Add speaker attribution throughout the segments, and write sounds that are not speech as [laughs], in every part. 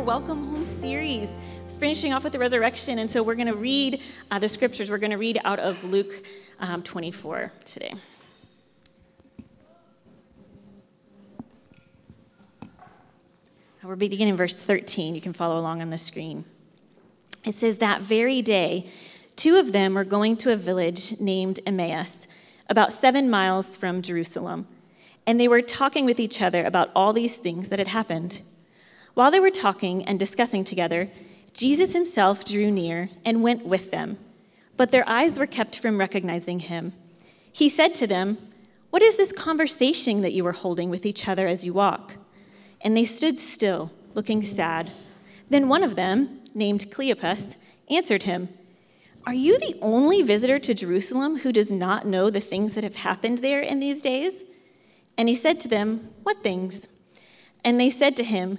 Speaker 1: Our Welcome Home series, finishing off with the resurrection. And so we're going to read uh, the scriptures. We're going to read out of Luke um, 24 today. We're beginning in verse 13. You can follow along on the screen. It says, That very day, two of them were going to a village named Emmaus, about seven miles from Jerusalem, and they were talking with each other about all these things that had happened. While they were talking and discussing together, Jesus himself drew near and went with them, but their eyes were kept from recognizing him. He said to them, What is this conversation that you are holding with each other as you walk? And they stood still, looking sad. Then one of them, named Cleopas, answered him, Are you the only visitor to Jerusalem who does not know the things that have happened there in these days? And he said to them, What things? And they said to him,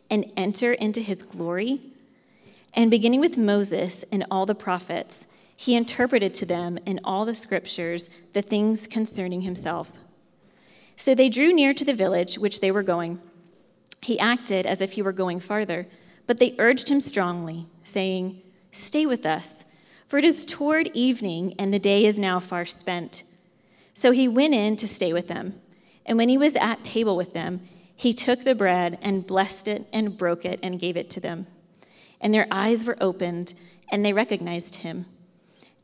Speaker 1: and enter into his glory? And beginning with Moses and all the prophets, he interpreted to them in all the scriptures the things concerning himself. So they drew near to the village which they were going. He acted as if he were going farther but they urged him strongly, saying, Stay with us, for it is toward evening, and the day is now far spent. So he went in to stay with them. And when he was at table with them, he took the bread and blessed it and broke it and gave it to them. And their eyes were opened, and they recognized him.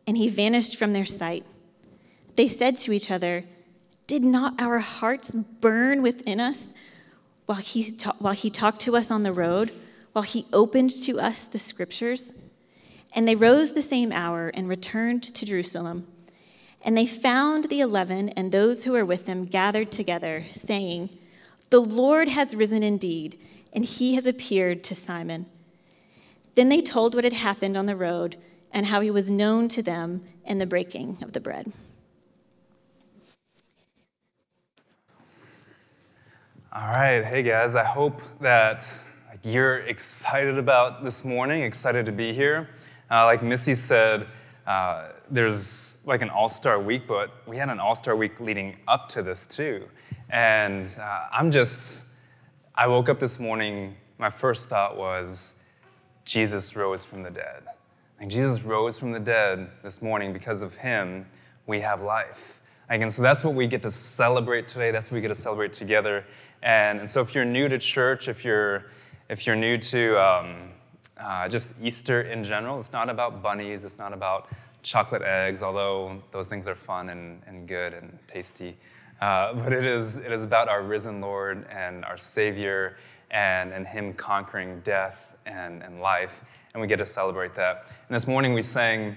Speaker 1: And he vanished from their sight. They said to each other, Did not our hearts burn within us while he, ta- while he talked to us on the road? while he opened to us the scriptures. And they rose the same hour and returned to Jerusalem. And they found the eleven and those who were with them gathered together, saying, The Lord has risen indeed, and he has appeared to Simon. Then they told what had happened on the road and how he was known to them in the breaking of the bread.
Speaker 2: All right, hey guys, I hope that you're excited about this morning, excited to be here. Uh, like Missy said, uh, there's like an all star week, but we had an all star week leading up to this too. And uh, I'm just, I woke up this morning, my first thought was, Jesus rose from the dead. And Jesus rose from the dead this morning because of him, we have life. And so that's what we get to celebrate today. That's what we get to celebrate together. And, and so if you're new to church, if you're if you're new to um, uh, just Easter in general, it's not about bunnies, it's not about chocolate eggs, although those things are fun and, and good and tasty. Uh, [laughs] but it is, it is about our risen Lord and our Savior and, and Him conquering death and, and life. And we get to celebrate that. And this morning we sang,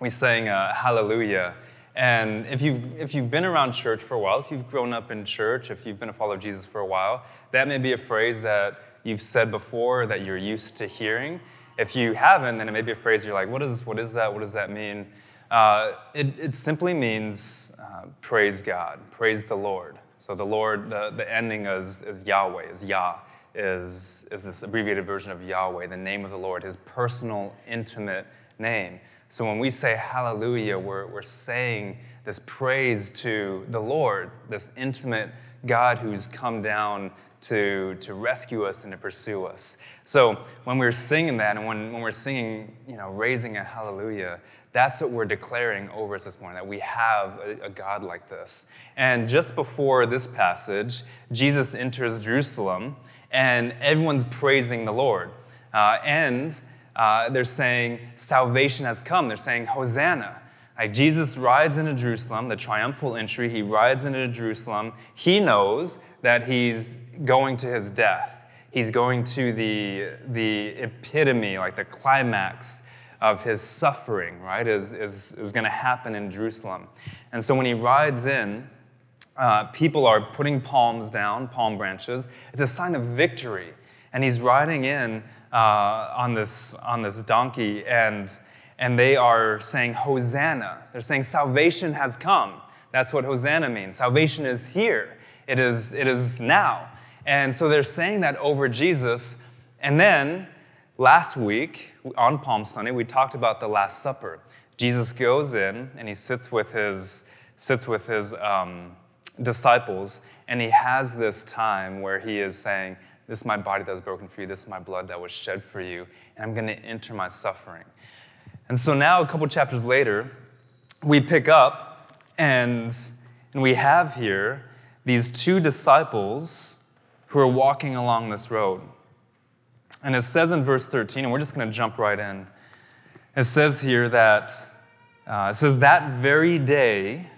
Speaker 2: we sang uh, Hallelujah. And if you've, if you've been around church for a while, if you've grown up in church, if you've been a follower of Jesus for a while, that may be a phrase that you've said before that you're used to hearing. If you haven't, then it may be a phrase you're like, what is, what is that? What does that mean? Uh, it, it simply means uh, praise God, praise the Lord. So the Lord, the, the ending is, is Yahweh, is Yah, is, is this abbreviated version of Yahweh, the name of the Lord, his personal, intimate name. So when we say hallelujah, we're, we're saying this praise to the Lord, this intimate God who's come down to, to rescue us and to pursue us. So when we're singing that and when, when we're singing, you know, raising a hallelujah, that's what we're declaring over us this morning, that we have a, a God like this. And just before this passage, Jesus enters Jerusalem and everyone's praising the Lord. Uh, and uh, they're saying, Salvation has come. They're saying, Hosanna. Like Jesus rides into Jerusalem, the triumphal entry, he rides into Jerusalem. He knows that he's going to his death. He's going to the, the epitome, like the climax of his suffering, right, is, is, is going to happen in Jerusalem. And so when he rides in, uh, people are putting palms down, palm branches. It's a sign of victory. And he's riding in uh, on, this, on this donkey, and, and they are saying, Hosanna. They're saying, Salvation has come. That's what Hosanna means. Salvation is here, it is, it is now. And so they're saying that over Jesus. And then last week on Palm Sunday, we talked about the Last Supper. Jesus goes in and he sits with his, sits with his um, disciples, and he has this time where he is saying, This is my body that was broken for you, this is my blood that was shed for you, and I'm going to enter my suffering. And so now, a couple chapters later, we pick up and, and we have here these two disciples who are walking along this road. And it says in verse 13, and we're just going to jump right in. It says here that, uh, it says, that very day,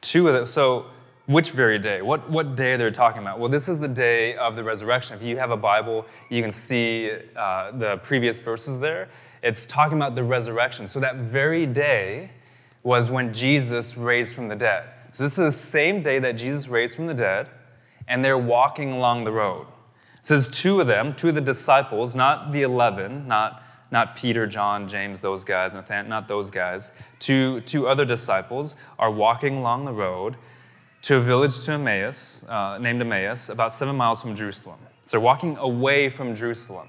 Speaker 2: two of so which very day? What, what day they're talking about? Well, this is the day of the resurrection. If you have a Bible, you can see uh, the previous verses there. It's talking about the resurrection. So that very day was when Jesus raised from the dead. So this is the same day that Jesus raised from the dead, and they're walking along the road. It says two of them, two of the disciples, not the 11, not, not Peter, John, James, those guys, Nathan, not those guys. Two, two other disciples are walking along the road to a village to Emmaus, uh, named Emmaus, about seven miles from Jerusalem. So they're walking away from Jerusalem,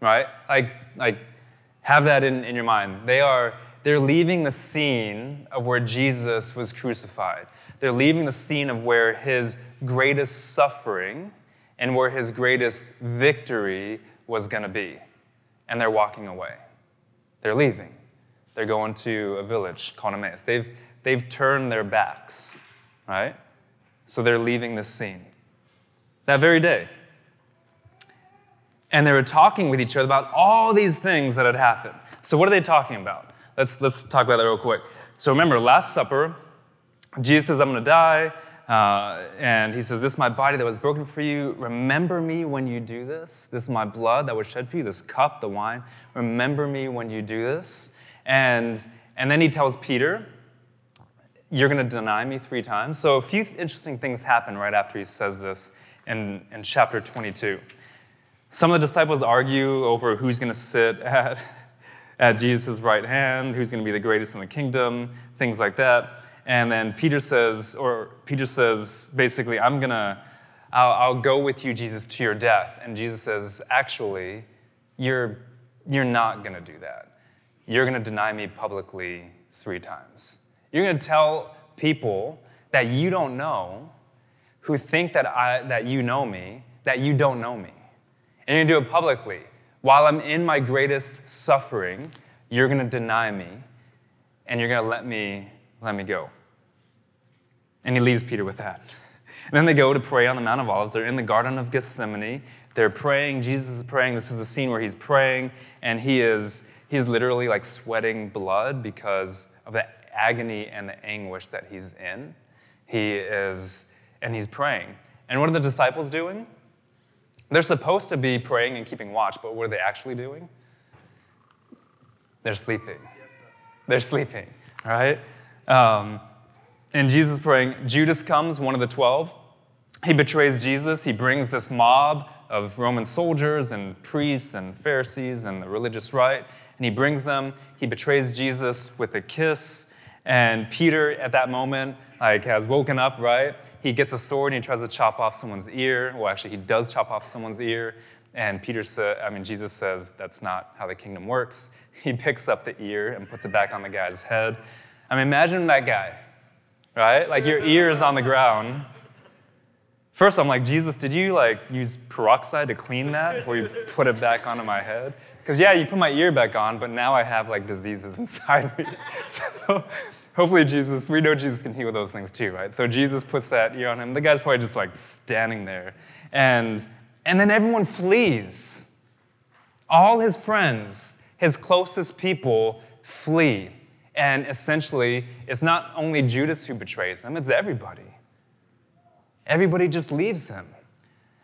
Speaker 2: right? Like, like have that in, in your mind. They are they're leaving the scene of where Jesus was crucified. They're leaving the scene of where his greatest suffering and where his greatest victory was going to be. And they're walking away. They're leaving. They're going to a village called Emmaus. They've, they've turned their backs, right? So they're leaving the scene. That very day. And they were talking with each other about all these things that had happened. So, what are they talking about? Let's, let's talk about that real quick. So, remember, Last Supper, Jesus says, I'm going to die. Uh, and he says, This is my body that was broken for you. Remember me when you do this. This is my blood that was shed for you, this cup, the wine. Remember me when you do this. And, and then he tells Peter, You're going to deny me three times. So a few interesting things happen right after he says this in, in chapter 22. Some of the disciples argue over who's going to sit [laughs] at, at Jesus' right hand, who's going to be the greatest in the kingdom, things like that. And then Peter says, or Peter says, basically, I'm gonna, I'll, I'll go with you, Jesus, to your death. And Jesus says, actually, you're, you're not gonna do that. You're gonna deny me publicly three times. You're gonna tell people that you don't know, who think that, I, that you know me, that you don't know me. And you're gonna do it publicly. While I'm in my greatest suffering, you're gonna deny me, and you're gonna let me, let me go. And he leaves Peter with that. And then they go to pray on the Mount of Olives. They're in the Garden of Gethsemane. They're praying. Jesus is praying. This is the scene where he's praying, and he is, he is literally like sweating blood because of the agony and the anguish that he's in. He is, and he's praying. And what are the disciples doing? They're supposed to be praying and keeping watch, but what are they actually doing? They're sleeping. They're sleeping, right? Um, and Jesus praying, Judas comes, one of the 12. He betrays Jesus. He brings this mob of Roman soldiers and priests and Pharisees and the religious right, and he brings them. He betrays Jesus with a kiss. And Peter, at that moment, like has woken up, right? he gets a sword and he tries to chop off someone's ear. Well, actually, he does chop off someone's ear. And Peter said, I mean, Jesus says that's not how the kingdom works. He picks up the ear and puts it back on the guy's head. I mean, imagine that guy, right? Like your ear is on the ground. First, I'm like, Jesus, did you like use peroxide to clean that before you put it back onto my head? Because yeah, you put my ear back on, but now I have like diseases [laughs] inside me. So hopefully Jesus, we know Jesus can heal those things too, right? So Jesus puts that ear on him. The guy's probably just like standing there. And and then everyone flees. All his friends, his closest people flee. And essentially, it's not only Judas who betrays him, it's everybody. Everybody just leaves him.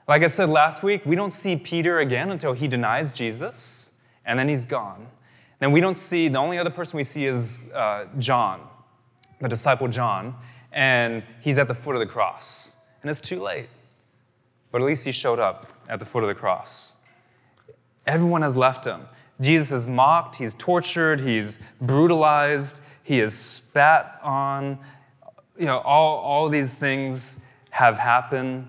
Speaker 2: Like I said last week, we don't see Peter again until he denies Jesus, and then he's gone. Then we don't see, the only other person we see is uh, John, the disciple John, and he's at the foot of the cross. And it's too late. But at least he showed up at the foot of the cross. Everyone has left him. Jesus is mocked, he's tortured, he's brutalized, he is spat on. You know, all, all these things have happened,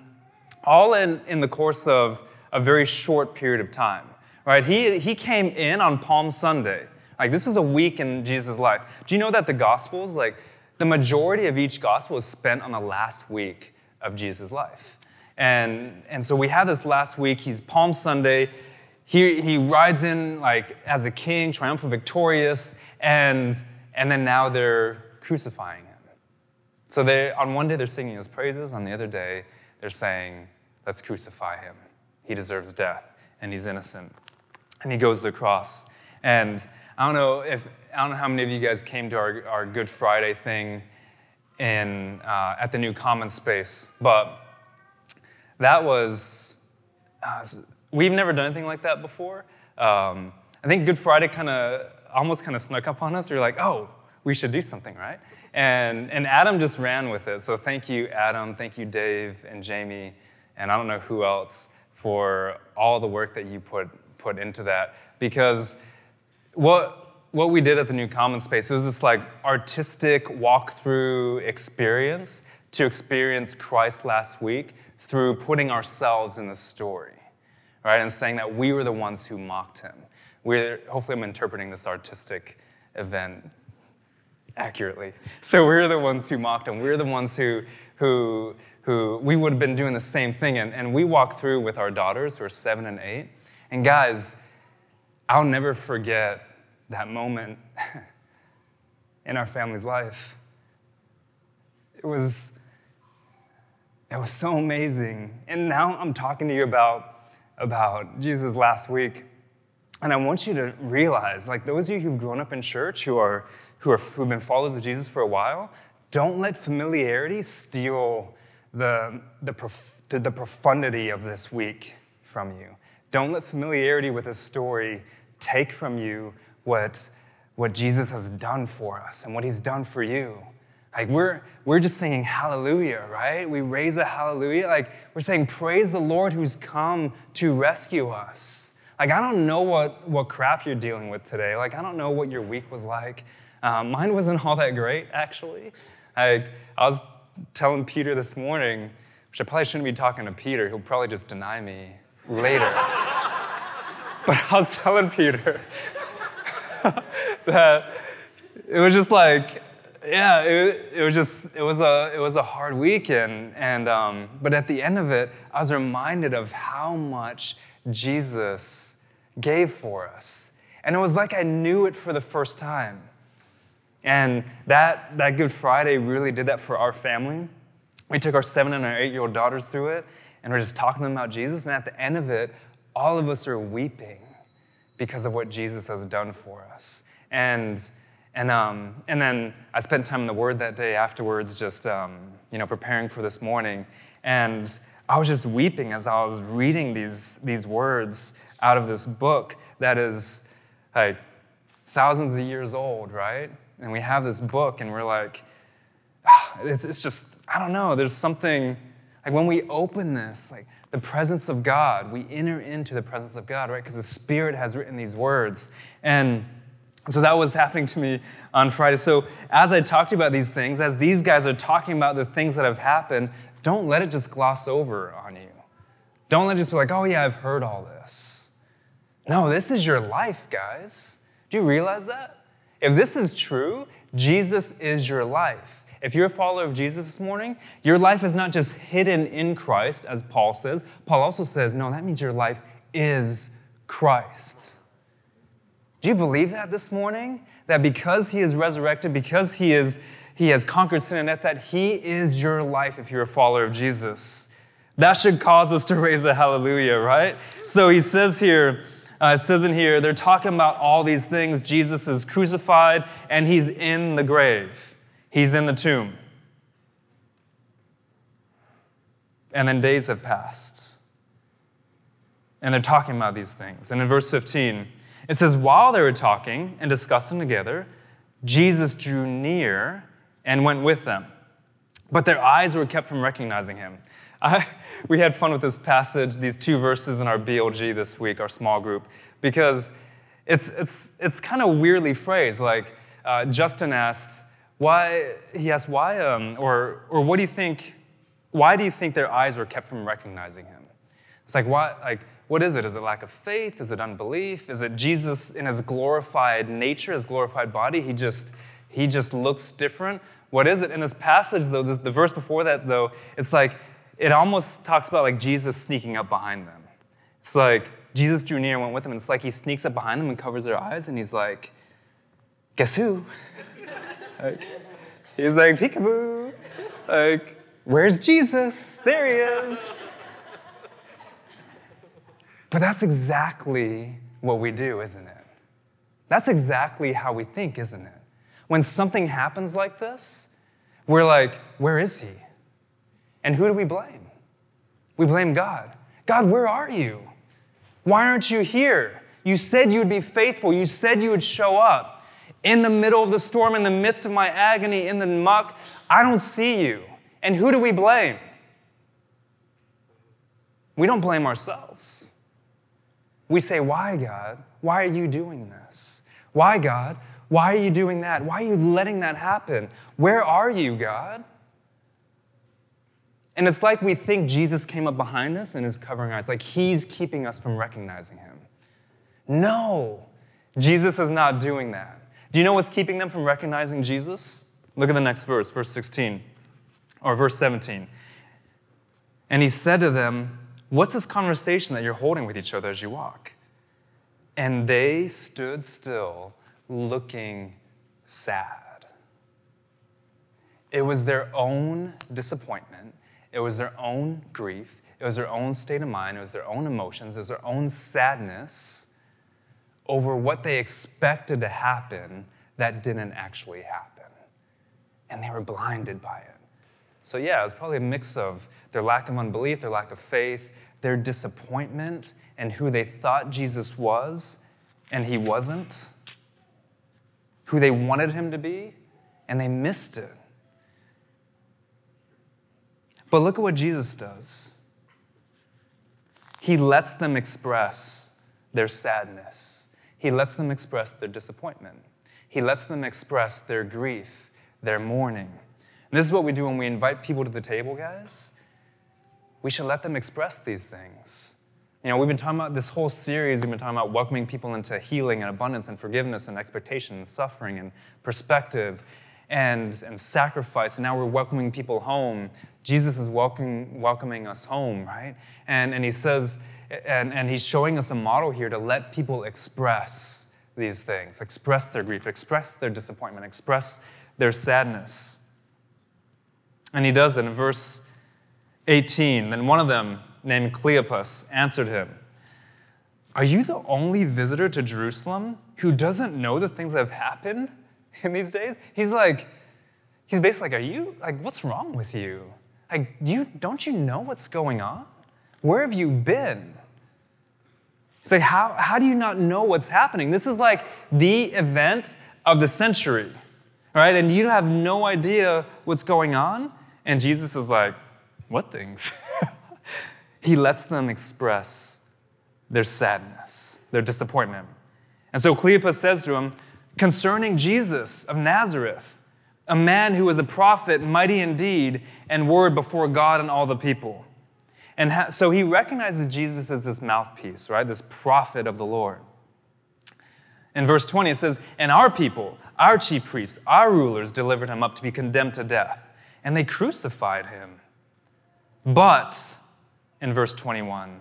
Speaker 2: all in, in the course of a very short period of time. Right? He, he came in on Palm Sunday. Like, this is a week in Jesus' life. Do you know that the Gospels, like, the majority of each Gospel is spent on the last week of Jesus' life? And, and so we have this last week. He's Palm Sunday. He, he rides in like as a king, triumphant, victorious, and, and then now they're crucifying him. So they, on one day they're singing his praises, on the other day they're saying, let's crucify him. He deserves death, and he's innocent. And he goes to the cross. And I don't know if I don't know how many of you guys came to our, our Good Friday thing in uh, at the new common space, but that was uh, we've never done anything like that before. Um, I think Good Friday kind of almost kind of snuck up on us. We were like, oh, we should do something, right? And, and Adam just ran with it. So thank you, Adam. Thank you, Dave and Jamie, and I don't know who else for all the work that you put, put into that. Because what, what we did at the New Common Space was this like artistic walkthrough experience to experience Christ last week through putting ourselves in the story, right? And saying that we were the ones who mocked him. We're, hopefully, I'm interpreting this artistic event accurately. So we're the ones who mocked him. We're the ones who, who, who we would have been doing the same thing. And, and we walked through with our daughters who are seven and eight. And guys, I'll never forget that moment [laughs] in our family's life. It was, it was so amazing. And now I'm talking to you about, about Jesus last week. And I want you to realize, like those of you who've grown up in church, who are who are who've been followers of Jesus for a while, don't let familiarity steal the, the, prof- the profundity of this week from you. Don't let familiarity with a story take from you what, what Jesus has done for us and what he's done for you. Like we're, we're just singing hallelujah, right? We raise a hallelujah. Like we're saying, praise the Lord who's come to rescue us. Like, I don't know what, what crap you're dealing with today. Like, I don't know what your week was like. Um, mine wasn't [laughs] all that great, actually. I, I was telling Peter this morning, which I probably shouldn't be talking to Peter. He'll probably just deny me later. [laughs] but I was telling Peter [laughs] that it was just like, yeah, it, it was just, it was a, it was a hard week. And, and um, but at the end of it, I was reminded of how much Jesus gave for us. And it was like I knew it for the first time. And that, that Good Friday really did that for our family. We took our seven and our eight year old daughters through it, and we're just talking to them about Jesus. And at the end of it, all of us are weeping because of what Jesus has done for us. And, and, um, and then I spent time in the Word that day afterwards, just um, you know, preparing for this morning. And I was just weeping as I was reading these, these words out of this book that is like thousands of years old, right? And we have this book, and we're like, ah, it's, it's just, I don't know, there's something, like when we open this, like the presence of God, we enter into the presence of God, right? Because the Spirit has written these words. And so that was happening to me on Friday. So as I talked about these things, as these guys are talking about the things that have happened, don't let it just gloss over on you. Don't let it just be like, oh, yeah, I've heard all this. No, this is your life, guys. Do you realize that? If this is true, Jesus is your life. If you're a follower of Jesus this morning, your life is not just hidden in Christ, as Paul says. Paul also says, no, that means your life is Christ. Do you believe that this morning? That because he is resurrected, because he is he has conquered sin and death, that he is your life if you're a follower of Jesus. That should cause us to raise a hallelujah, right? So he says here, uh, says in here, they're talking about all these things. Jesus is crucified and he's in the grave, he's in the tomb. And then days have passed. And they're talking about these things. And in verse 15, it says, While they were talking and discussing together, Jesus drew near and went with them. But their eyes were kept from recognizing him. [laughs] I, we had fun with this passage, these two verses in our BLG this week, our small group, because it's, it's, it's kind of weirdly phrased. Like uh, Justin asked, why, he asked, why, um, or, or what do you think, why do you think their eyes were kept from recognizing him? It's like, why, like, what is it? Is it lack of faith? Is it unbelief? Is it Jesus in his glorified nature, his glorified body? He just, he just looks different. What is it? In this passage, though, the, the verse before that, though, it's like it almost talks about like Jesus sneaking up behind them. It's like Jesus drew near and went with them, and it's like he sneaks up behind them and covers their eyes, and he's like, guess who? [laughs] like, he's like, peekaboo. Like, where's Jesus? There he is. But that's exactly what we do, isn't it? That's exactly how we think, isn't it? When something happens like this, we're like, where is he? And who do we blame? We blame God. God, where are you? Why aren't you here? You said you would be faithful. You said you would show up. In the middle of the storm, in the midst of my agony, in the muck, I don't see you. And who do we blame? We don't blame ourselves. We say, Why, God? Why are you doing this? Why, God? Why are you doing that? Why are you letting that happen? Where are you, God? And it's like we think Jesus came up behind us and is covering our eyes, like he's keeping us from recognizing him. No, Jesus is not doing that. Do you know what's keeping them from recognizing Jesus? Look at the next verse, verse 16, or verse 17. And he said to them, What's this conversation that you're holding with each other as you walk? And they stood still looking sad. It was their own disappointment, it was their own grief, it was their own state of mind, it was their own emotions, it was their own sadness over what they expected to happen that didn't actually happen. And they were blinded by it. So, yeah, it was probably a mix of their lack of unbelief, their lack of faith, their disappointment, and who they thought Jesus was, and he wasn't who they wanted him to be, and they missed it. But look at what Jesus does. He lets them express their sadness. He lets them express their disappointment. He lets them express their grief, their mourning. And this is what we do when we invite people to the table, guys. We should let them express these things. You know, we've been talking about this whole series, we've been talking about welcoming people into healing and abundance and forgiveness and expectation and suffering and perspective and, and sacrifice. And now we're welcoming people home. Jesus is welcoming, welcoming us home, right? And, and he says, and, and he's showing us a model here to let people express these things, express their grief, express their disappointment, express their sadness. And he does that in verse 18. Then one of them, named Cleopas answered him, Are you the only visitor to Jerusalem who doesn't know the things that have happened [laughs] in these days? He's like, he's basically like, Are you, like, what's wrong with you? Like, you, don't you know what's going on? Where have you been? He's like, how, how do you not know what's happening? This is like the event of the century, right? And you have no idea what's going on. And Jesus is like, What things? [laughs] he lets them express their sadness, their disappointment. And so Cleopas says to him, Concerning Jesus of Nazareth, a man who was a prophet, mighty in deed and word before God and all the people. And ha- so he recognizes Jesus as this mouthpiece, right? This prophet of the Lord. In verse 20, it says, And our people, our chief priests, our rulers delivered him up to be condemned to death, and they crucified him. But, in verse 21,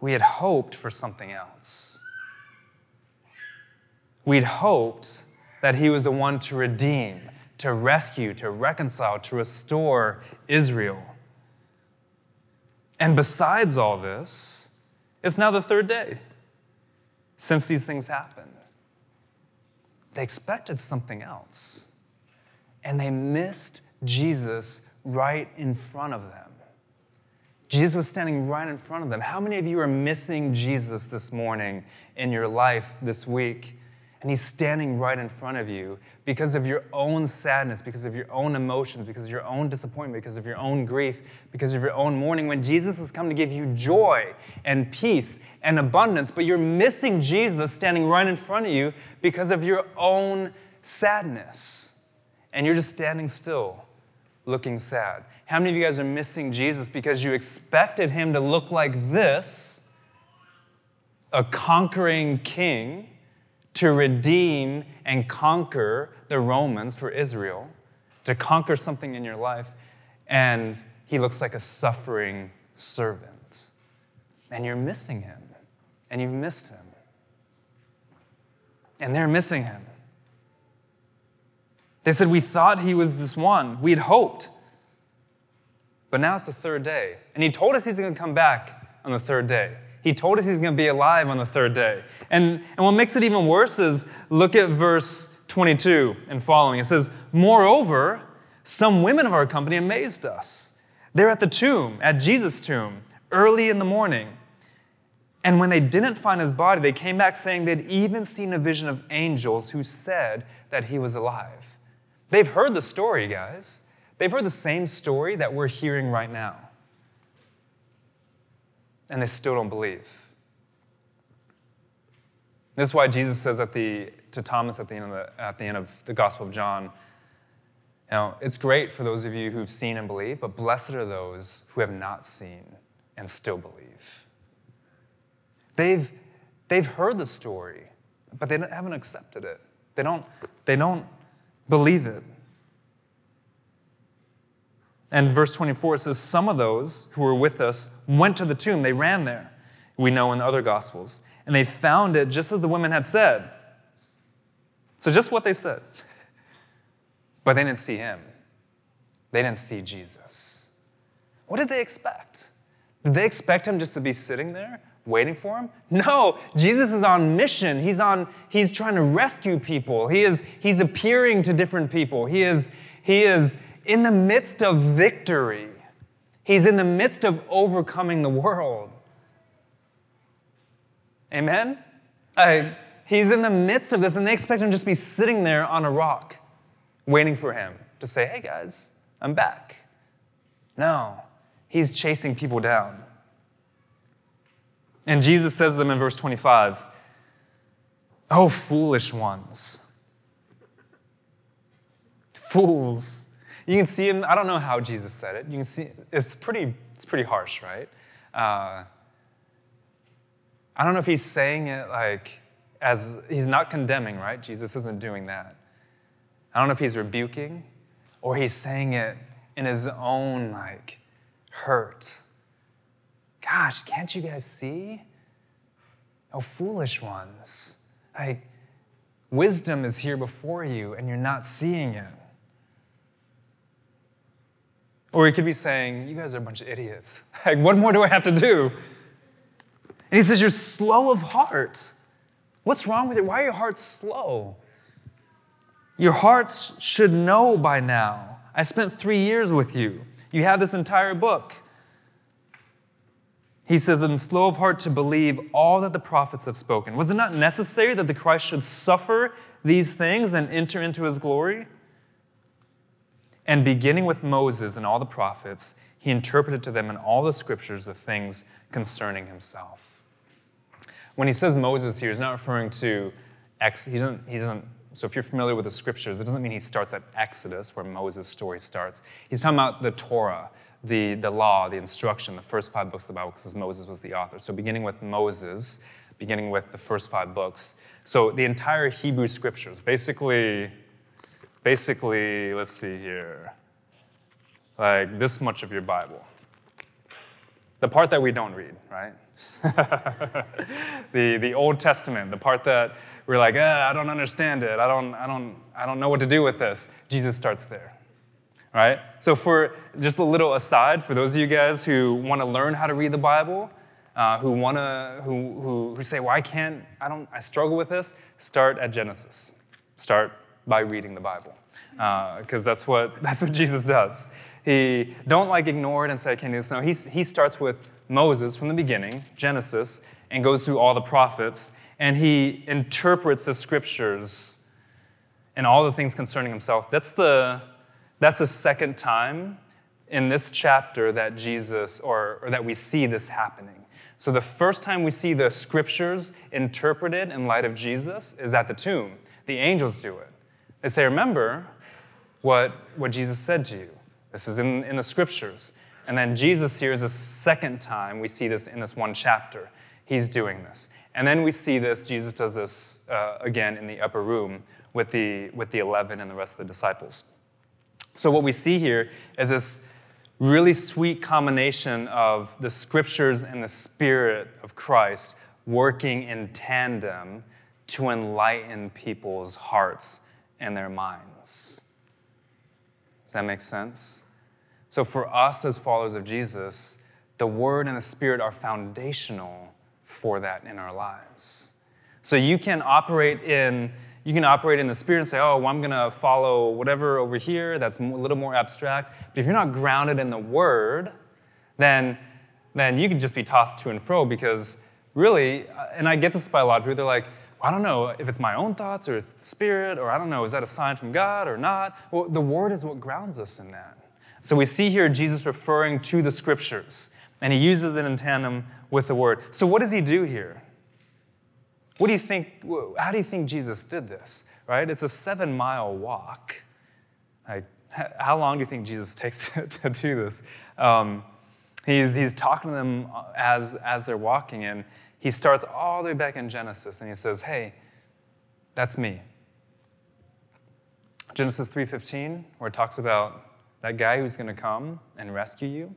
Speaker 2: we had hoped for something else. We'd hoped that he was the one to redeem, to rescue, to reconcile, to restore Israel. And besides all this, it's now the third day since these things happened. They expected something else, and they missed Jesus right in front of them. Jesus was standing right in front of them. How many of you are missing Jesus this morning in your life this week? And he's standing right in front of you because of your own sadness, because of your own emotions, because of your own disappointment, because of your own grief, because of your own mourning. When Jesus has come to give you joy and peace and abundance, but you're missing Jesus standing right in front of you because of your own sadness. And you're just standing still, looking sad. How many of you guys are missing Jesus because you expected him to look like this a conquering king? to redeem and conquer the Romans for Israel, to conquer something in your life, and he looks like a suffering servant. And you're missing him, and you've missed him. And they're missing him. They said, We thought he was this one. We had hoped. But now it's the third day. And he told us he's going to come back on the third day. He told us he's going to be alive on the third day. And, and what makes it even worse is look at verse 22 and following. It says, Moreover, some women of our company amazed us. They're at the tomb, at Jesus' tomb, early in the morning. And when they didn't find his body, they came back saying they'd even seen a vision of angels who said that he was alive. They've heard the story, guys. They've heard the same story that we're hearing right now and they still don't believe. This is why Jesus says at the, to Thomas at the, end of the, at the end of the Gospel of John, you know, it's great for those of you who've seen and believe, but blessed are those who have not seen and still believe. They've, they've heard the story, but they haven't accepted it. They don't, they don't believe it. And verse 24 says, Some of those who were with us went to the tomb. They ran there, we know in the other Gospels. And they found it just as the women had said. So, just what they said. But they didn't see him, they didn't see Jesus. What did they expect? Did they expect him just to be sitting there waiting for him? No, Jesus is on mission. He's on he's trying to rescue people. He is he's appearing to different people. He is he is in the midst of victory. He's in the midst of overcoming the world. Amen? He's in the midst of this, and they expect him to just be sitting there on a rock, waiting for him to say, Hey guys, I'm back. No, he's chasing people down. And Jesus says to them in verse 25, Oh, foolish ones, fools you can see him, I don't know how Jesus said it. You can see, it's pretty, it's pretty harsh, right? Uh, I don't know if he's saying it like, as he's not condemning, right? Jesus isn't doing that. I don't know if he's rebuking or he's saying it in his own like hurt. Gosh, can't you guys see? Oh, foolish ones. Like, wisdom is here before you and you're not seeing it. Or he could be saying, You guys are a bunch of idiots. [laughs] Like, what more do I have to do? And he says, You're slow of heart. What's wrong with it? Why are your hearts slow? Your hearts should know by now. I spent three years with you. You have this entire book. He says, and slow of heart to believe all that the prophets have spoken. Was it not necessary that the Christ should suffer these things and enter into his glory? And beginning with Moses and all the prophets, he interpreted to them in all the scriptures the things concerning himself. When he says Moses here, he's not referring to ex, he doesn't, he doesn't So if you're familiar with the scriptures, it doesn't mean he starts at Exodus, where Moses' story starts. He's talking about the Torah, the, the law, the instruction, the first five books of the Bible, because Moses was the author. So beginning with Moses, beginning with the first five books. So the entire Hebrew scriptures, basically, basically, let's see here, like this much of your Bible. The part that we don't read, right? [laughs] the, the Old Testament, the part that we're like, eh, I don't understand it. I don't, I, don't, I don't know what to do with this. Jesus starts there. Right? So, for just a little aside, for those of you guys who want to learn how to read the Bible, uh, who want to, who, who, who say, well, can't, I don't, I struggle with this, start at Genesis. Start by reading the Bible. Because uh, that's, what, [laughs] that's what Jesus does. He don't like ignore it and say, I can't do this. No, he, he starts with Moses from the beginning, Genesis, and goes through all the prophets, and he interprets the scriptures and all the things concerning himself. That's the, that's the second time in this chapter that Jesus, or, or that we see this happening. So the first time we see the scriptures interpreted in light of Jesus is at the tomb. The angels do it. They say, Remember what, what Jesus said to you. This is in, in the scriptures. And then Jesus here is the second time we see this in this one chapter. He's doing this. And then we see this, Jesus does this uh, again in the upper room with the, with the 11 and the rest of the disciples. So, what we see here is this really sweet combination of the scriptures and the Spirit of Christ working in tandem to enlighten people's hearts and their minds. Does that make sense? So, for us as followers of Jesus, the Word and the Spirit are foundational for that in our lives. So, you can operate in you can operate in the spirit and say, oh, well, I'm going to follow whatever over here that's a little more abstract. But if you're not grounded in the word, then, then you can just be tossed to and fro because really, uh, and I get this by a lot of people, they're like, I don't know if it's my own thoughts or it's the spirit, or I don't know, is that a sign from God or not? Well, the word is what grounds us in that. So we see here Jesus referring to the scriptures, and he uses it in tandem with the word. So what does he do here? What do you think? How do you think Jesus did this? Right? It's a seven mile walk. How long do you think Jesus takes [laughs] to, to do this? Um, he's, he's talking to them as, as they're walking, and he starts all the way back in Genesis, and he says, "Hey, that's me." Genesis 3:15, where it talks about that guy who's going to come and rescue you,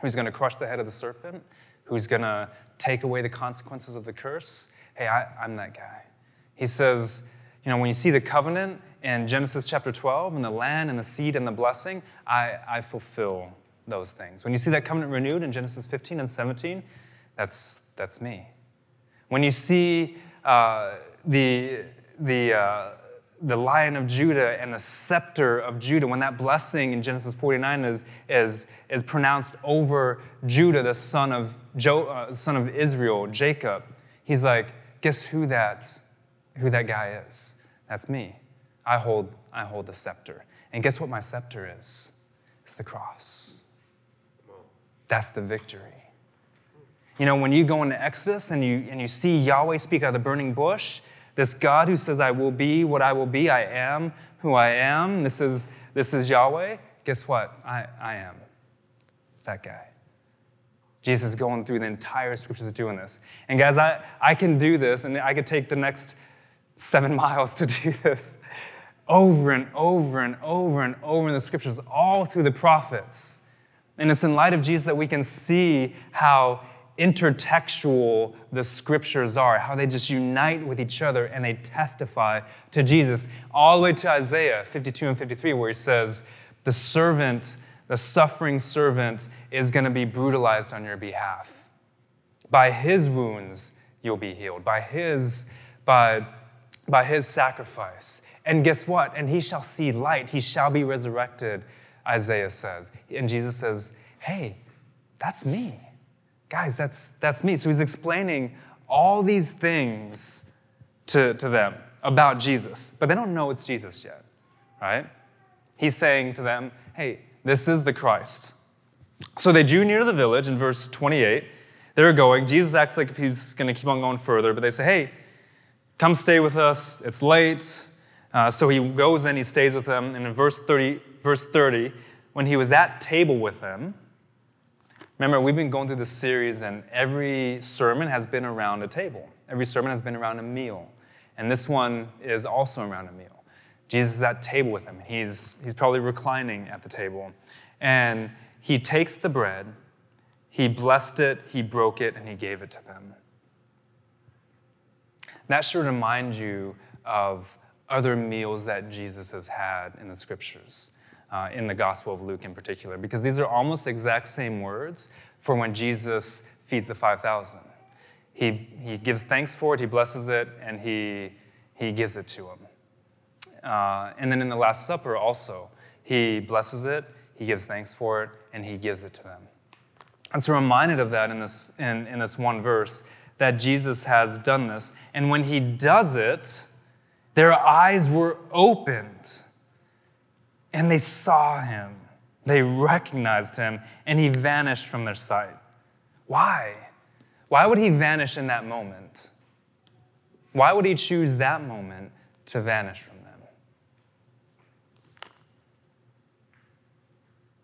Speaker 2: who's going to crush the head of the serpent, who's going to take away the consequences of the curse hey, I, I'm that guy. He says, you know, when you see the covenant in Genesis chapter 12 and the land and the seed and the blessing, I, I fulfill those things. When you see that covenant renewed in Genesis 15 and 17, that's, that's me. When you see uh, the, the, uh, the lion of Judah and the scepter of Judah, when that blessing in Genesis 49 is, is, is pronounced over Judah, the son of, jo, uh, son of Israel, Jacob, he's like, guess who that, who that guy is? That's me. I hold, I hold the scepter. And guess what my scepter is? It's the cross. That's the victory. You know, when you go into Exodus and you, and you see Yahweh speak out of the burning bush, this God who says, I will be what I will be, I am who I am, this is, this is Yahweh, guess what? I, I am that guy. Jesus is going through the entire scriptures doing this. And guys, I, I can do this, and I could take the next seven [laughs] miles to do this over and over and over and over in the scriptures, all through the prophets. And it's in light of Jesus that we can see how intertextual the scriptures are, how they just unite with each other and they testify to Jesus. All the way to Isaiah 52 and 53, where he says, The servant the suffering servant is going to be brutalized on your behalf. By his wounds, you'll be healed. By his, by, by his sacrifice. And guess what? And he shall see light. He shall be resurrected, Isaiah says. And Jesus says, hey, that's me. Guys, that's, that's me. So he's explaining all these things to, to them about Jesus, but they don't know it's Jesus yet, right? He's saying to them, hey, this is the Christ. So they drew near the village in verse 28. They're going. Jesus acts like he's going to keep on going further, but they say, hey, come stay with us. It's late. Uh, so he goes in, he stays with them, and in verse 30, verse 30, when he was at table with them, remember, we've been going through this series, and every sermon has been around a table. Every sermon has been around a meal. And this one is also around a meal. Jesus is at table with them. He's, he's probably reclining at the table. And he takes the bread, he blessed it, he broke it, and he gave it to them. That should remind you of other meals that Jesus has had in the scriptures, uh, in the Gospel of Luke in particular, because these are almost exact same words for when Jesus feeds the 5,000. He, he gives thanks for it, he blesses it, and he, he gives it to them. Uh, and then in the Last Supper also, he blesses it, he gives thanks for it, and he gives it to them. And so reminded of that in this, in, in this one verse, that Jesus has done this. And when he does it, their eyes were opened and they saw him. They recognized him and he vanished from their sight. Why? Why would he vanish in that moment? Why would he choose that moment to vanish from them?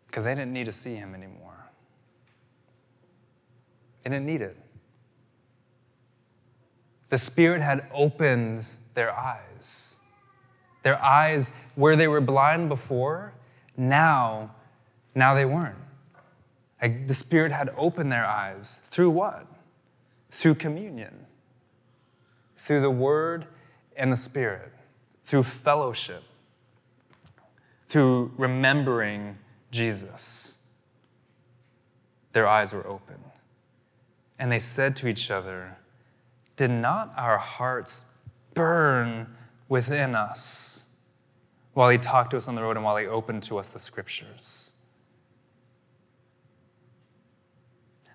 Speaker 2: Because they didn't need to see him anymore. They didn't need it. The Spirit had opened their eyes. Their eyes, where they were blind before, now, now they weren't. Like the Spirit had opened their eyes through what? Through communion, through the Word and the Spirit, through fellowship, through remembering Jesus. Their eyes were open. And they said to each other, Did not our hearts burn within us while he talked to us on the road and while he opened to us the scriptures.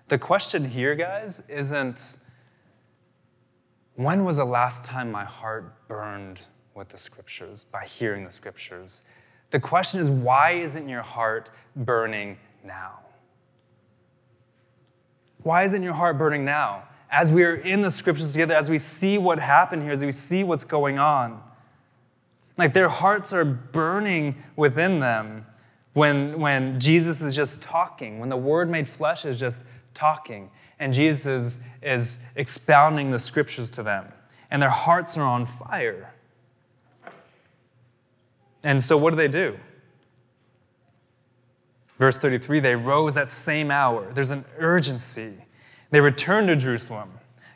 Speaker 2: The question here, guys, isn't when was the last time my heart burned with the scriptures by hearing the scriptures? The question is, why isn't your heart burning now? Why isn't your heart burning now? as we are in the scriptures together, as we see what happened here, as we see what's going on. Like their hearts are burning within them when, when Jesus is just talking, when the Word made flesh is just talking, and Jesus is, is expounding the scriptures to them, and their hearts are on fire. And so, what do they do? Verse 33 they rose that same hour. There's an urgency. They returned to Jerusalem.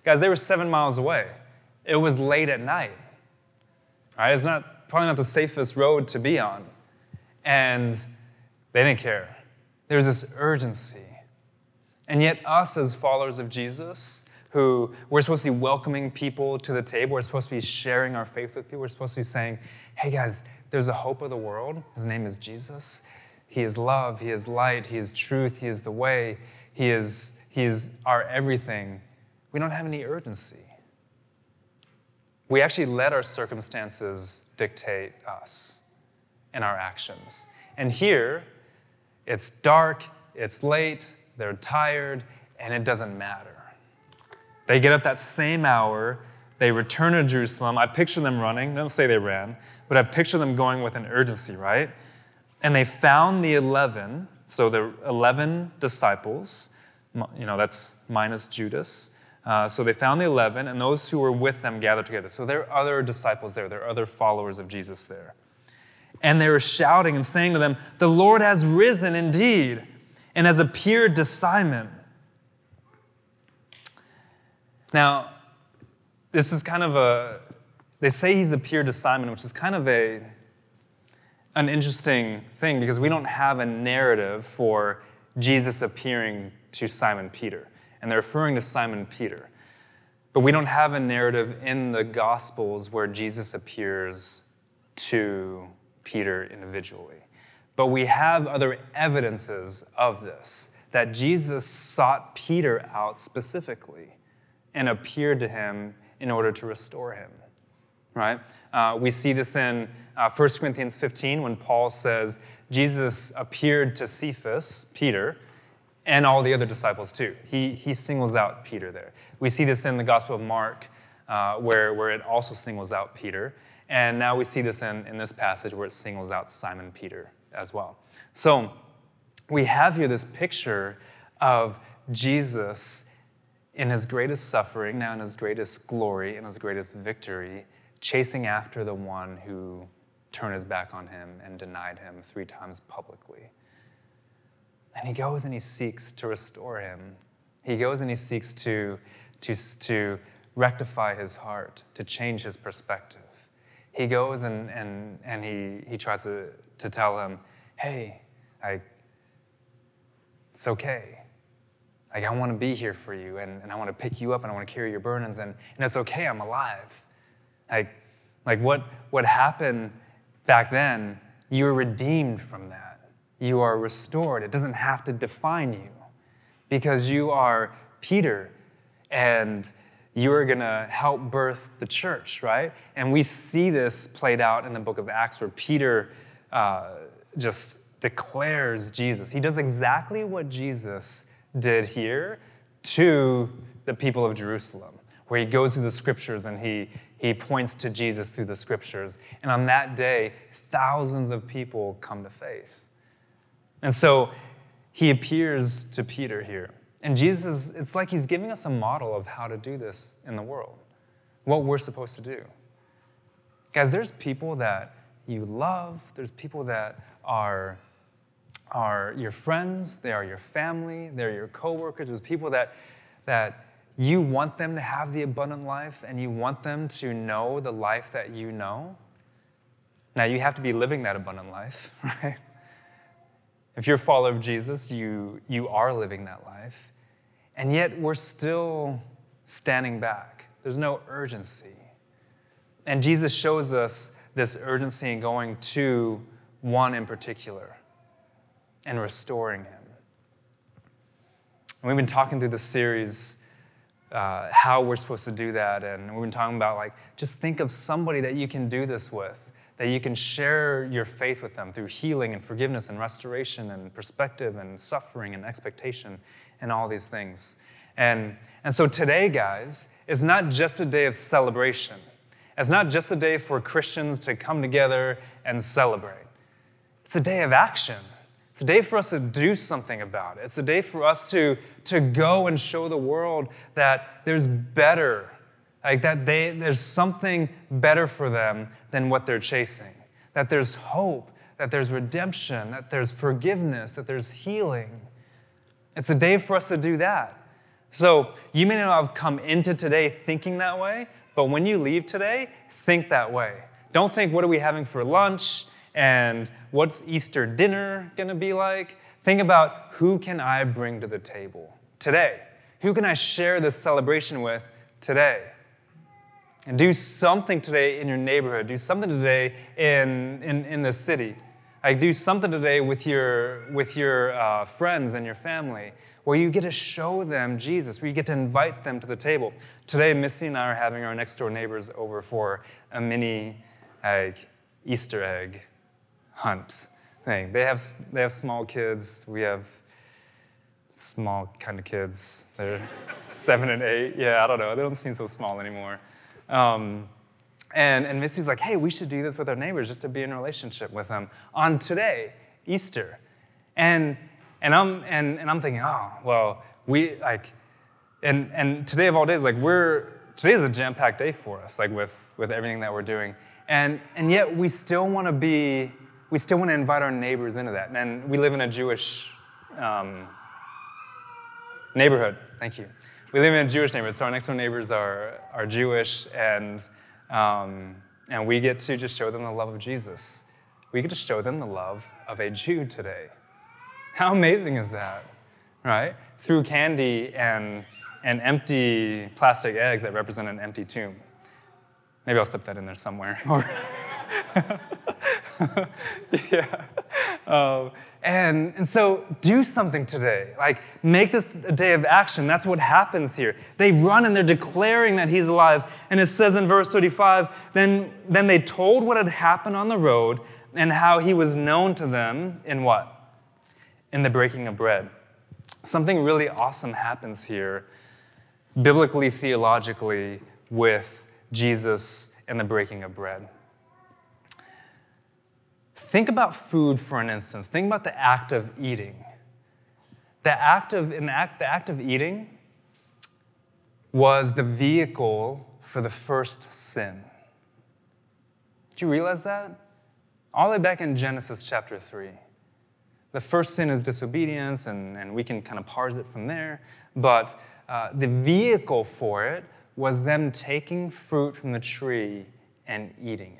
Speaker 2: Guys, they were seven miles away. It was late at night. Right? It's not probably not the safest road to be on. And they didn't care. There was this urgency. And yet, us as followers of Jesus, who we're supposed to be welcoming people to the table, we're supposed to be sharing our faith with people, we're supposed to be saying, hey guys, there's a hope of the world. His name is Jesus. He is love, He is light, He is truth, He is the way, He is he is our everything, we don't have any urgency. We actually let our circumstances dictate us and our actions. And here, it's dark, it's late, they're tired, and it doesn't matter. They get up that same hour, they return to Jerusalem. I picture them running, don't say they ran, but I picture them going with an urgency, right? And they found the 11, so the 11 disciples, you know, that's minus Judas. Uh, so they found the 11, and those who were with them gathered together. So there are other disciples there, there are other followers of Jesus there. And they were shouting and saying to them, The Lord has risen indeed, and has appeared to Simon. Now, this is kind of a, they say he's appeared to Simon, which is kind of a, an interesting thing because we don't have a narrative for Jesus appearing to Simon Peter. And they're referring to Simon Peter. But we don't have a narrative in the Gospels where Jesus appears to Peter individually. But we have other evidences of this that Jesus sought Peter out specifically and appeared to him in order to restore him. Right? Uh, we see this in uh, 1 Corinthians 15 when Paul says Jesus appeared to Cephas, Peter, and all the other disciples too. He, he singles out Peter there. We see this in the Gospel of Mark, uh, where, where it also singles out Peter. And now we see this in, in this passage where it singles out Simon Peter as well. So we have here this picture of Jesus in his greatest suffering, now in his greatest glory, in his greatest victory, chasing after the one who turned his back on him and denied him three times publicly. And he goes and he seeks to restore him. He goes and he seeks to, to, to rectify his heart, to change his perspective. He goes and, and, and he, he tries to, to tell him, hey, I, it's okay. Like, I want to be here for you, and, and I want to pick you up, and I want to carry your burdens, and, and it's okay, I'm alive. Like, like what, what happened back then, you were redeemed from that. You are restored. It doesn't have to define you because you are Peter and you are going to help birth the church, right? And we see this played out in the book of Acts where Peter uh, just declares Jesus. He does exactly what Jesus did here to the people of Jerusalem, where he goes through the scriptures and he, he points to Jesus through the scriptures. And on that day, thousands of people come to faith. And so he appears to Peter here. And Jesus, it's like he's giving us a model of how to do this in the world, what we're supposed to do. Guys, there's people that you love, there's people that are, are your friends, they are your family, they're your coworkers, there's people that, that you want them to have the abundant life and you want them to know the life that you know. Now, you have to be living that abundant life, [laughs] right? If you're a follower of Jesus, you, you are living that life. And yet, we're still standing back. There's no urgency. And Jesus shows us this urgency in going to one in particular and restoring him. And we've been talking through this series uh, how we're supposed to do that. And we've been talking about, like, just think of somebody that you can do this with that you can share your faith with them through healing and forgiveness and restoration and perspective and suffering and expectation and all these things. And, and so today, guys, is not just a day of celebration. It's not just a day for Christians to come together and celebrate. It's a day of action. It's a day for us to do something about it. It's a day for us to, to go and show the world that there's better like that they, there's something better for them than what they're chasing. That there's hope, that there's redemption, that there's forgiveness, that there's healing. It's a day for us to do that. So you may not have come into today thinking that way, but when you leave today, think that way. Don't think, what are we having for lunch? And what's Easter dinner gonna be like? Think about who can I bring to the table today? Who can I share this celebration with today? And do something today in your neighborhood. Do something today in, in, in the city. Like do something today with your, with your uh, friends and your family where you get to show them Jesus, where you get to invite them to the table. Today, Missy and I are having our next door neighbors over for a mini like, Easter egg hunt thing. They have, they have small kids. We have small kind of kids. They're [laughs] seven and eight. Yeah, I don't know. They don't seem so small anymore. Um, and, and Missy's like, hey, we should do this with our neighbors just to be in relationship with them on today, Easter. And, and, I'm, and, and I'm thinking, oh, well, we like, and, and today of all days, like we're, today is a jam-packed day for us, like with, with everything that we're doing. And, and yet we still want to be, we still want to invite our neighbors into that. And we live in a Jewish um, neighborhood. Thank you we live in a Jewish neighborhood, so our next door neighbors are, are Jewish, and, um, and we get to just show them the love of Jesus. We get to show them the love of a Jew today. How amazing is that, right? Through candy and, and empty plastic eggs that represent an empty tomb. Maybe I'll slip that in there somewhere. [laughs] [laughs] yeah. Uh, and, and so do something today. Like, make this a day of action. That's what happens here. They run and they're declaring that he's alive. And it says in verse 35 then, then they told what had happened on the road and how he was known to them in what? In the breaking of bread. Something really awesome happens here, biblically, theologically, with Jesus and the breaking of bread. Think about food for an instance. Think about the act of eating. The act of, the act, the act of eating was the vehicle for the first sin. Do you realize that? All the way back in Genesis chapter 3. The first sin is disobedience, and, and we can kind of parse it from there. But uh, the vehicle for it was them taking fruit from the tree and eating.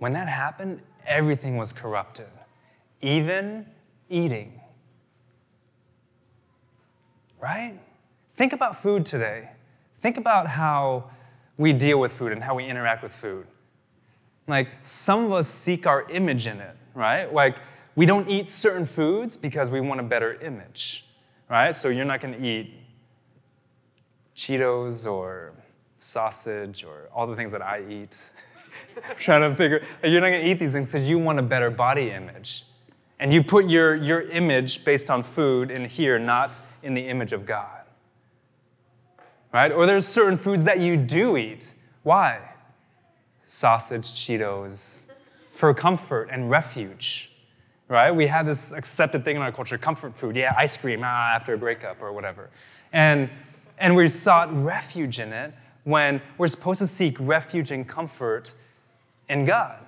Speaker 2: When that happened, everything was corrupted, even eating. Right? Think about food today. Think about how we deal with food and how we interact with food. Like, some of us seek our image in it, right? Like, we don't eat certain foods because we want a better image, right? So you're not going to eat Cheetos or sausage or all the things that I eat. [laughs] [laughs] Trying to figure, you're not going to eat these things because you want a better body image. And you put your, your image based on food in here, not in the image of God. Right? Or there's certain foods that you do eat. Why? Sausage, Cheetos, for comfort and refuge. Right? We have this accepted thing in our culture comfort food. Yeah, ice cream ah, after a breakup or whatever. And, and we sought refuge in it when we're supposed to seek refuge and comfort in God.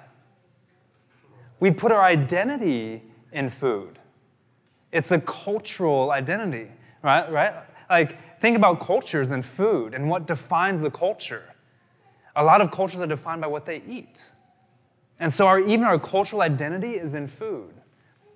Speaker 2: We put our identity in food. It's a cultural identity, right? Right? Like think about cultures and food and what defines the culture. A lot of cultures are defined by what they eat. And so our, even our cultural identity is in food.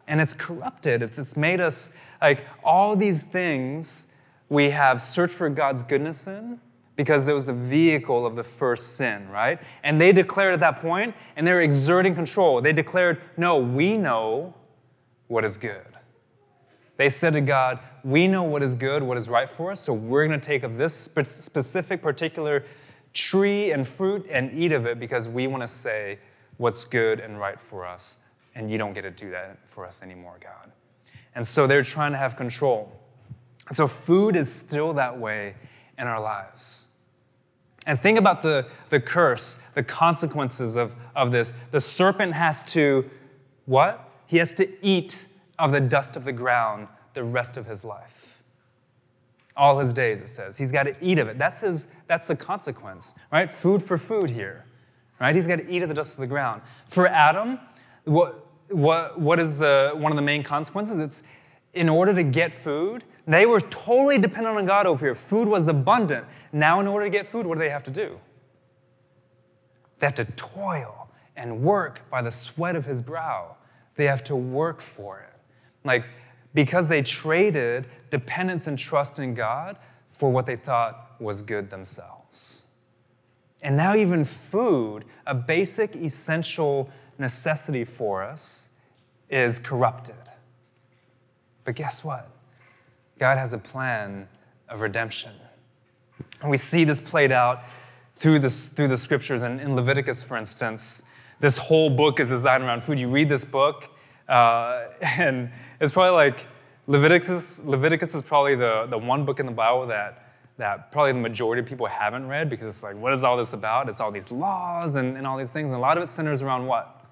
Speaker 2: And it's corrupted. It's, it's made us like all these things we have searched for God's goodness in because it was the vehicle of the first sin, right? And they declared at that point, and they were exerting control. They declared, no, we know what is good. They said to God, we know what is good, what is right for us, so we're going to take of this specific, particular tree and fruit and eat of it because we want to say what's good and right for us. And you don't get to do that for us anymore, God. And so they're trying to have control. So food is still that way in our lives. And think about the, the curse, the consequences of, of this. The serpent has to, what? He has to eat of the dust of the ground the rest of his life. All his days, it says. He's got to eat of it. That's, his, that's the consequence, right? Food for food here, right? He's got to eat of the dust of the ground. For Adam, what, what, what is the, one of the main consequences? It's in order to get food, they were totally dependent on God over here. Food was abundant. Now, in order to get food, what do they have to do? They have to toil and work by the sweat of his brow. They have to work for it. Like, because they traded dependence and trust in God for what they thought was good themselves. And now, even food, a basic, essential necessity for us, is corrupted. But guess what? God has a plan of redemption. And we see this played out through, this, through the scriptures. And in Leviticus, for instance, this whole book is designed around food. You read this book, uh, [laughs] and it's probably like Leviticus, Leviticus is probably the, the one book in the Bible that, that probably the majority of people haven't read because it's like, what is all this about? It's all these laws and, and all these things. And a lot of it centers around what?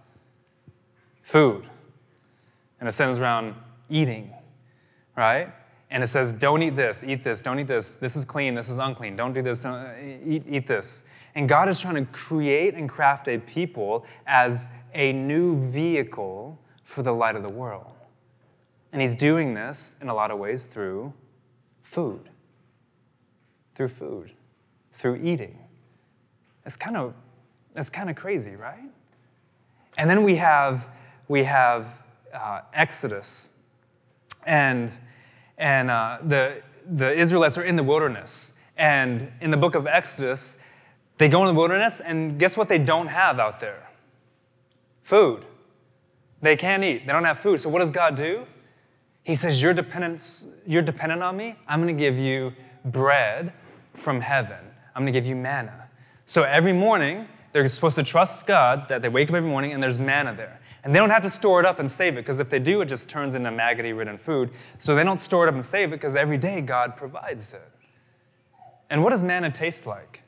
Speaker 2: Food. And it centers around eating, right? And it says, don't eat this, eat this, don't eat this. This is clean, this is unclean. Don't do this, don't, eat, eat this. And God is trying to create and craft a people as a new vehicle for the light of the world. And He's doing this in a lot of ways through food, through food, through eating. It's kind of, it's kind of crazy, right? And then we have, we have uh, Exodus. And and uh, the, the Israelites are in the wilderness. And in the book of Exodus, they go in the wilderness, and guess what they don't have out there? Food. They can't eat. They don't have food. So what does God do? He says, You're dependent, you're dependent on me. I'm going to give you bread from heaven. I'm going to give you manna. So every morning, they're supposed to trust God that they wake up every morning and there's manna there. And they don't have to store it up and save it, because if they do, it just turns into maggoty ridden food. So they don't store it up and save it, because every day God provides it. And what does manna taste like?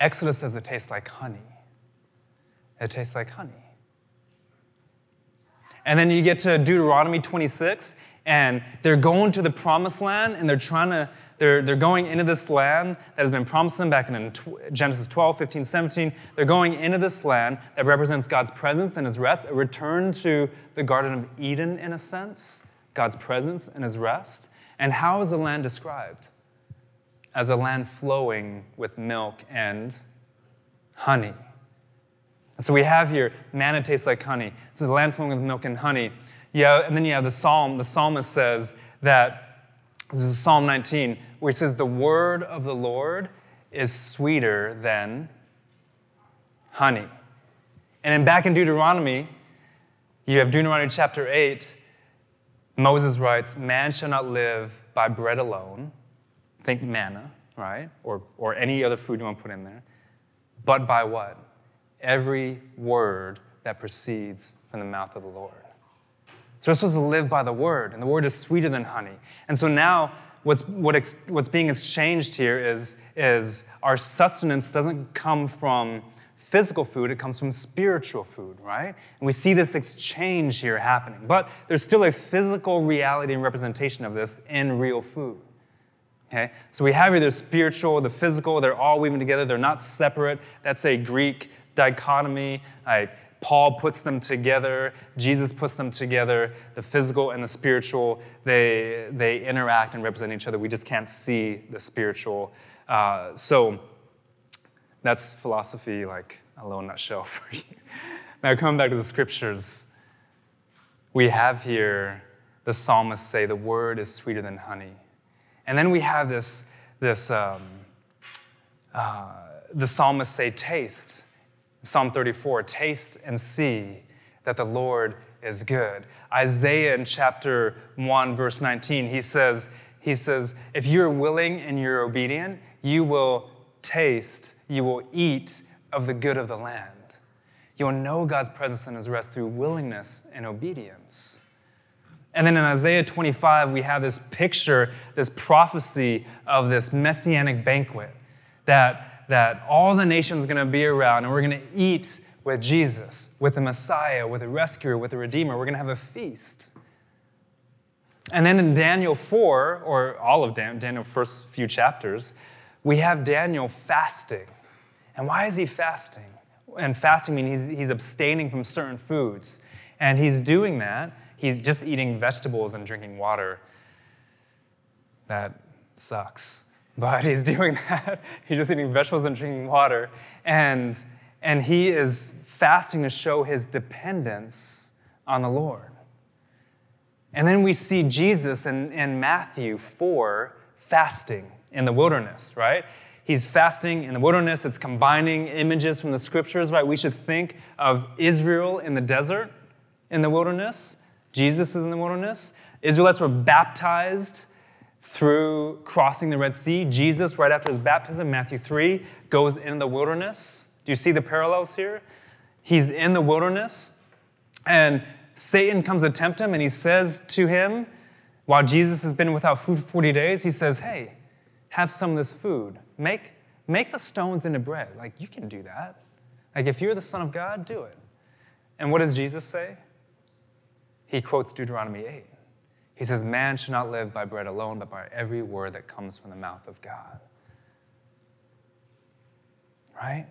Speaker 2: Exodus says it tastes like honey. It tastes like honey. And then you get to Deuteronomy 26, and they're going to the promised land, and they're trying to, they're, they're going into this land that has been promised them back in Genesis 12, 15, 17. They're going into this land that represents God's presence and his rest, a return to the Garden of Eden, in a sense, God's presence and his rest. And how is the land described? As a land flowing with milk and honey. So we have here, manna tastes like honey. It's a land flowing with milk and honey. Yeah, and then you have the psalm. The psalmist says that, this is Psalm 19, where he says, The word of the Lord is sweeter than honey. And then back in Deuteronomy, you have Deuteronomy chapter 8, Moses writes, Man shall not live by bread alone. Think manna, right? Or, or any other food you want to put in there. But by what? every word that proceeds from the mouth of the Lord. So we're supposed to live by the word, and the word is sweeter than honey. And so now, what's, what ex, what's being exchanged here is, is our sustenance doesn't come from physical food, it comes from spiritual food, right? And we see this exchange here happening. But there's still a physical reality and representation of this in real food. Okay? So we have here the spiritual, the physical, they're all weaving together, they're not separate. That's a Greek dichotomy. Paul puts them together, Jesus puts them together, the physical and the spiritual, they, they interact and represent each other. We just can't see the spiritual. Uh, so that's philosophy, like a little nutshell [laughs] for you. now, coming back to the scriptures, we have here the psalmist say, The word is sweeter than honey. And then we have this, this um, uh, the psalmist say, Taste Psalm 34 taste and see that the Lord is good. Isaiah in chapter 1, verse 19, he says, he says, if you're willing and you're obedient, you will taste, you will eat of the good of the land. You will know God's presence and his rest through willingness and obedience. And then in Isaiah 25, we have this picture, this prophecy of this messianic banquet that that all the nations going to be around and we're going to eat with Jesus, with the Messiah, with the rescuer, with the redeemer. We're going to have a feast. And then in Daniel 4, or all of Dan- first few chapters, we have Daniel fasting. And why is he fasting? And fasting means he's, he's abstaining from certain foods. And he's doing that, he's just eating vegetables and drinking water. That sucks. But he's [laughs] doing that. he's just eating vegetables and drinking water. And, and he is fasting to show his dependence on the Lord. And then we see Jesus in, in Matthew 4 fasting in the wilderness, right? He's fasting in the wilderness. It's combining images from the scriptures, right? We should think of Israel in the desert, in the wilderness. Jesus is in the wilderness. Israelites were baptized through crossing the Red Sea. Jesus, right after his baptism, Matthew 3, goes in the wilderness. Do you see the parallels here? He's in the wilderness, and Satan comes to tempt him, and he says to him, while Jesus has been without food for 40 days, he says, Hey, have some of this food. Make, make the stones into bread. Like, you can do that. Like, if you're the Son of God, do it. And what does Jesus say? He quotes Deuteronomy 8. He says, Man should not live by bread alone, but by every word that comes from the mouth of God. Right?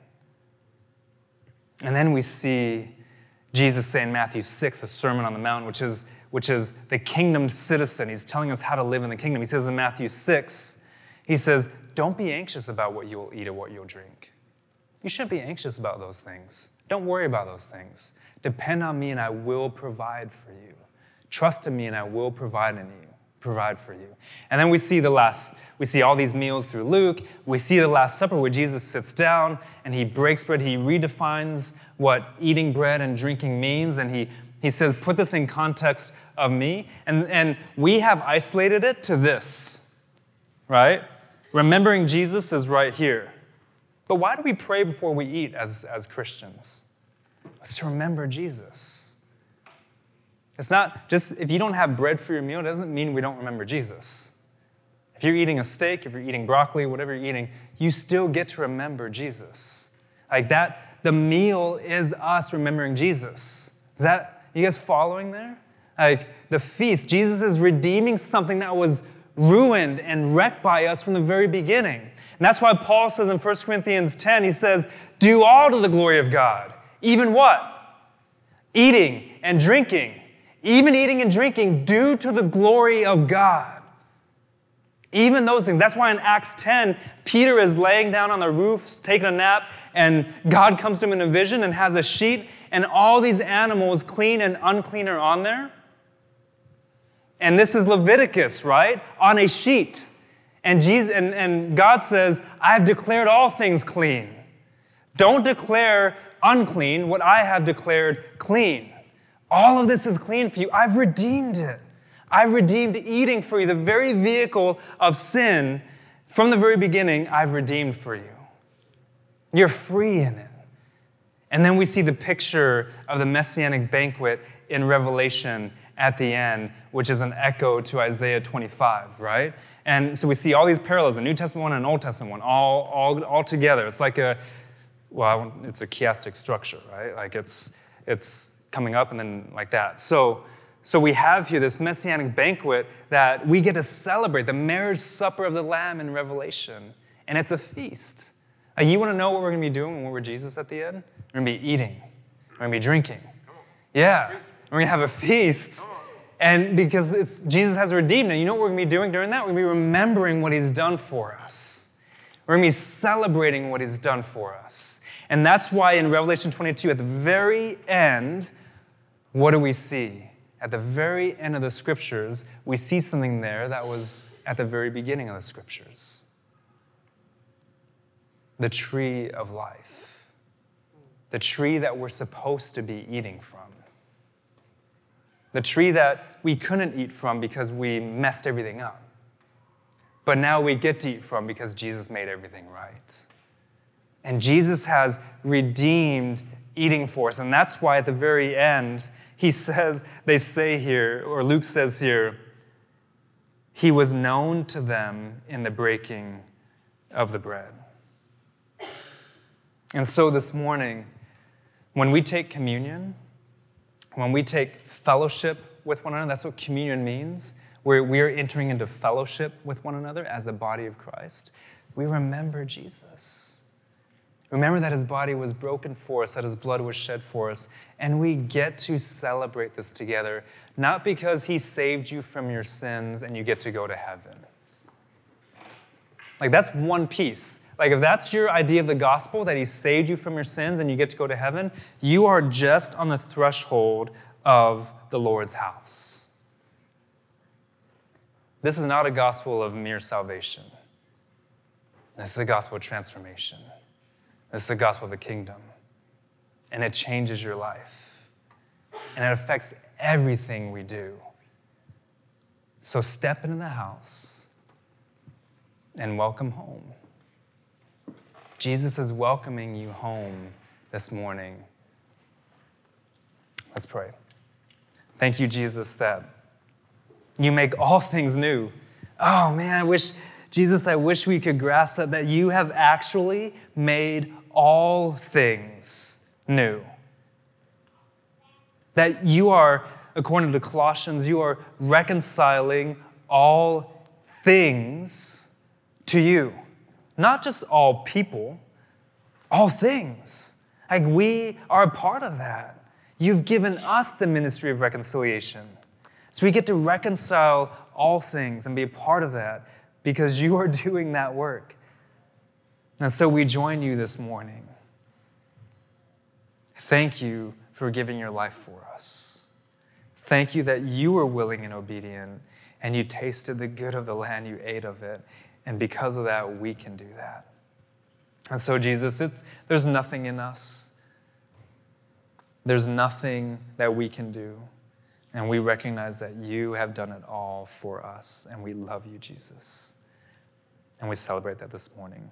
Speaker 2: And then we see Jesus say in Matthew 6, a Sermon on the Mount, which is, which is the kingdom citizen. He's telling us how to live in the kingdom. He says in Matthew 6, he says, Don't be anxious about what you will eat or what you'll drink. You shouldn't be anxious about those things. Don't worry about those things. Depend on me, and I will provide for you. Trust in me and I will provide in you, provide for you. And then we see the last, we see all these meals through Luke. We see the Last Supper where Jesus sits down and he breaks bread. He redefines what eating bread and drinking means. And he, he says, put this in context of me. And, and we have isolated it to this, right? Remembering Jesus is right here. But why do we pray before we eat as, as Christians? It's to remember Jesus. It's not just if you don't have bread for your meal, it doesn't mean we don't remember Jesus. If you're eating a steak, if you're eating broccoli, whatever you're eating, you still get to remember Jesus. Like that, the meal is us remembering Jesus. Is that, you guys following there? Like the feast, Jesus is redeeming something that was ruined and wrecked by us from the very beginning. And that's why Paul says in 1 Corinthians 10, he says, Do all to the glory of God. Even what? Eating and drinking. Even eating and drinking, do to the glory of God. Even those things. That's why in Acts 10, Peter is laying down on the roof, taking a nap, and God comes to him in a vision and has a sheet, and all these animals, clean and unclean, are on there. And this is Leviticus, right? On a sheet. And, Jesus, and, and God says, I have declared all things clean. Don't declare unclean what I have declared clean. All of this is clean for you. I've redeemed it. I've redeemed eating for you, the very vehicle of sin from the very beginning, I've redeemed for you. You're free in it. And then we see the picture of the messianic banquet in Revelation at the end, which is an echo to Isaiah 25, right? And so we see all these parallels, a New Testament one and an Old Testament one, all, all, all together. It's like a, well, it's a chiastic structure, right? Like it's, it's coming up and then like that. So so we have here this messianic banquet that we get to celebrate, the marriage supper of the Lamb in Revelation. And it's a feast. Uh, you want to know what we're going to be doing when we're Jesus at the end? We're going to be eating. We're going to be drinking. Yeah. We're going to have a feast. And because it's, Jesus has redeemed, and you know what we're going to be doing during that? We're going to be remembering what he's done for us. We're going to be celebrating what he's done for us. And that's why in Revelation 22, at the very end, what do we see? at the very end of the scriptures, we see something there that was at the very beginning of the scriptures the tree of life, the tree that we're supposed to be eating from, the tree that we couldn't eat from because we messed everything up. But now we get to eat from because Jesus made everything right. And Jesus has redeemed eating for us. And that's why at the very end, he says, they say here, or Luke says here, he was known to them in the breaking of the bread. And so this morning, when we take communion, when we take fellowship with one another, that's what communion means. Where we are entering into fellowship with one another as the body of Christ. We remember Jesus. Remember that his body was broken for us, that his blood was shed for us, and we get to celebrate this together, not because he saved you from your sins and you get to go to heaven. Like, that's one piece. Like, if that's your idea of the gospel, that he saved you from your sins and you get to go to heaven, you are just on the threshold of the Lord's house. This is not a gospel of mere salvation, this is a gospel of transformation. This is the gospel of the kingdom. And it changes your life. And it affects everything we do. So step into the house and welcome home. Jesus is welcoming you home this morning. Let's pray. Thank you, Jesus, that you make all things new. Oh man, I wish, Jesus, I wish we could grasp that, that you have actually made all things new. That you are, according to Colossians, you are reconciling all things to you. Not just all people, all things. Like we are a part of that. You've given us the ministry of reconciliation. So we get to reconcile all things and be a part of that because you are [laughs] doing that work. And so we join you this morning. Thank you for giving your life for us. Thank you that you were willing and obedient and you tasted the good of the land, you ate of it. And because of that, we can do that. And so, Jesus, there's nothing in us. There's nothing that we can do. And we recognize that you have done it all for us. And we love you, Jesus. And we celebrate that this morning.